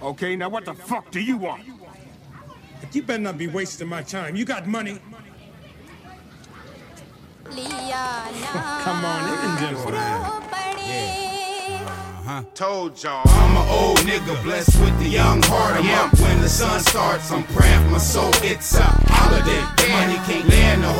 Okay, now what the fuck do you want? You better not be wasting my time. You got money. Come on in, gentlemen. huh? Told y'all. I'm an old nigga blessed with the young heart. I'm up when the sun starts. I'm praying my soul. It's a holiday. Money can't land the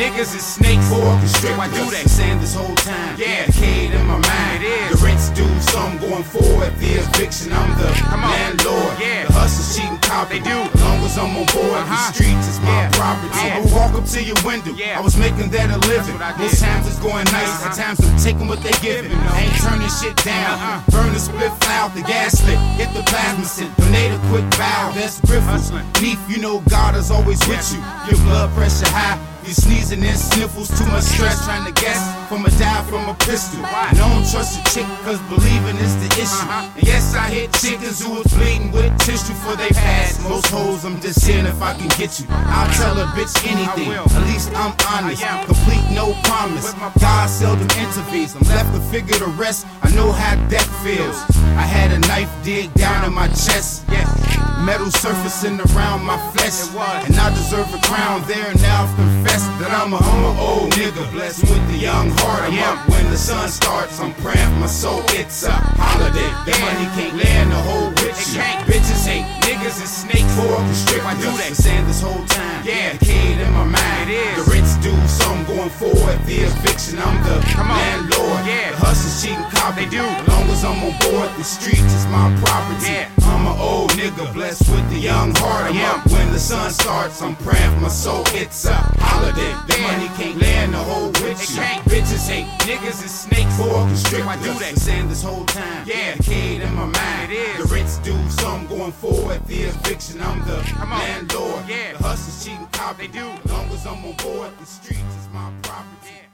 niggas is snakes. For constrict. Why do that? Saying this whole time. Yeah, decade in my mind. It is. The rent's due, so I'm going forward. The eviction, I'm the landlord. Yeah. The hustlers cheating cop. They do. As long as I'm on board, the uh-huh. streets is my property. I will walk up to your window. I was making that a living. Most times it's going nice. At uh-huh. times I'm taking what they giving. Ain't turning shit down. Uh-huh. Burn the split out, the gas lit. Hit the plasma sit. Donate a quick bow. That's Griffiths. Beef, you know God is always with you. Your blood pressure high. You sneezing and sniffles, too much stress trying to guess from a die from a pistol. And I don't trust a chick, cause believing is the issue. And yes, I hit chickens who was bleeding with tissue for they past. Most hoes, I'm just seeing if I can get you. I'll tell a bitch anything, at least I'm honest. Complete, no promise. God seldom intervenes. I'm left to figure the rest. I know how death feels. I had a knife dig down in my chest. Metal surfacing around my flesh. And I deserve a crown there. Now I've confessed that I'm a, I'm a old nigga blessed with the young heart. I'm up when the sun starts. I'm praying for my soul. It's a holiday. The money can't land the whole with you. Bitches ain't niggas and snakes for constrict. I do that. Saying this whole time. Yeah, decade in my mind. The rent's due, so I'm going forward. The eviction, I'm the landlord. The hustlers cheating cop. They do. As long as I'm on board, the streets is my property. I'm an old nigga blessed with the young heart. I'm up when the sun starts. I'm praying for my soul. It's a holiday. The money can't land the whole with you. Bitches hate niggas and snakes for constrict. I do that. Saying this whole time. Yeah, decade in my mind. It is. The rent's due, so I'm going forward. The eviction, I'm the landlord. Yeah. The hustlers cheating cop. They do. As long as I'm on board, the streets is my property.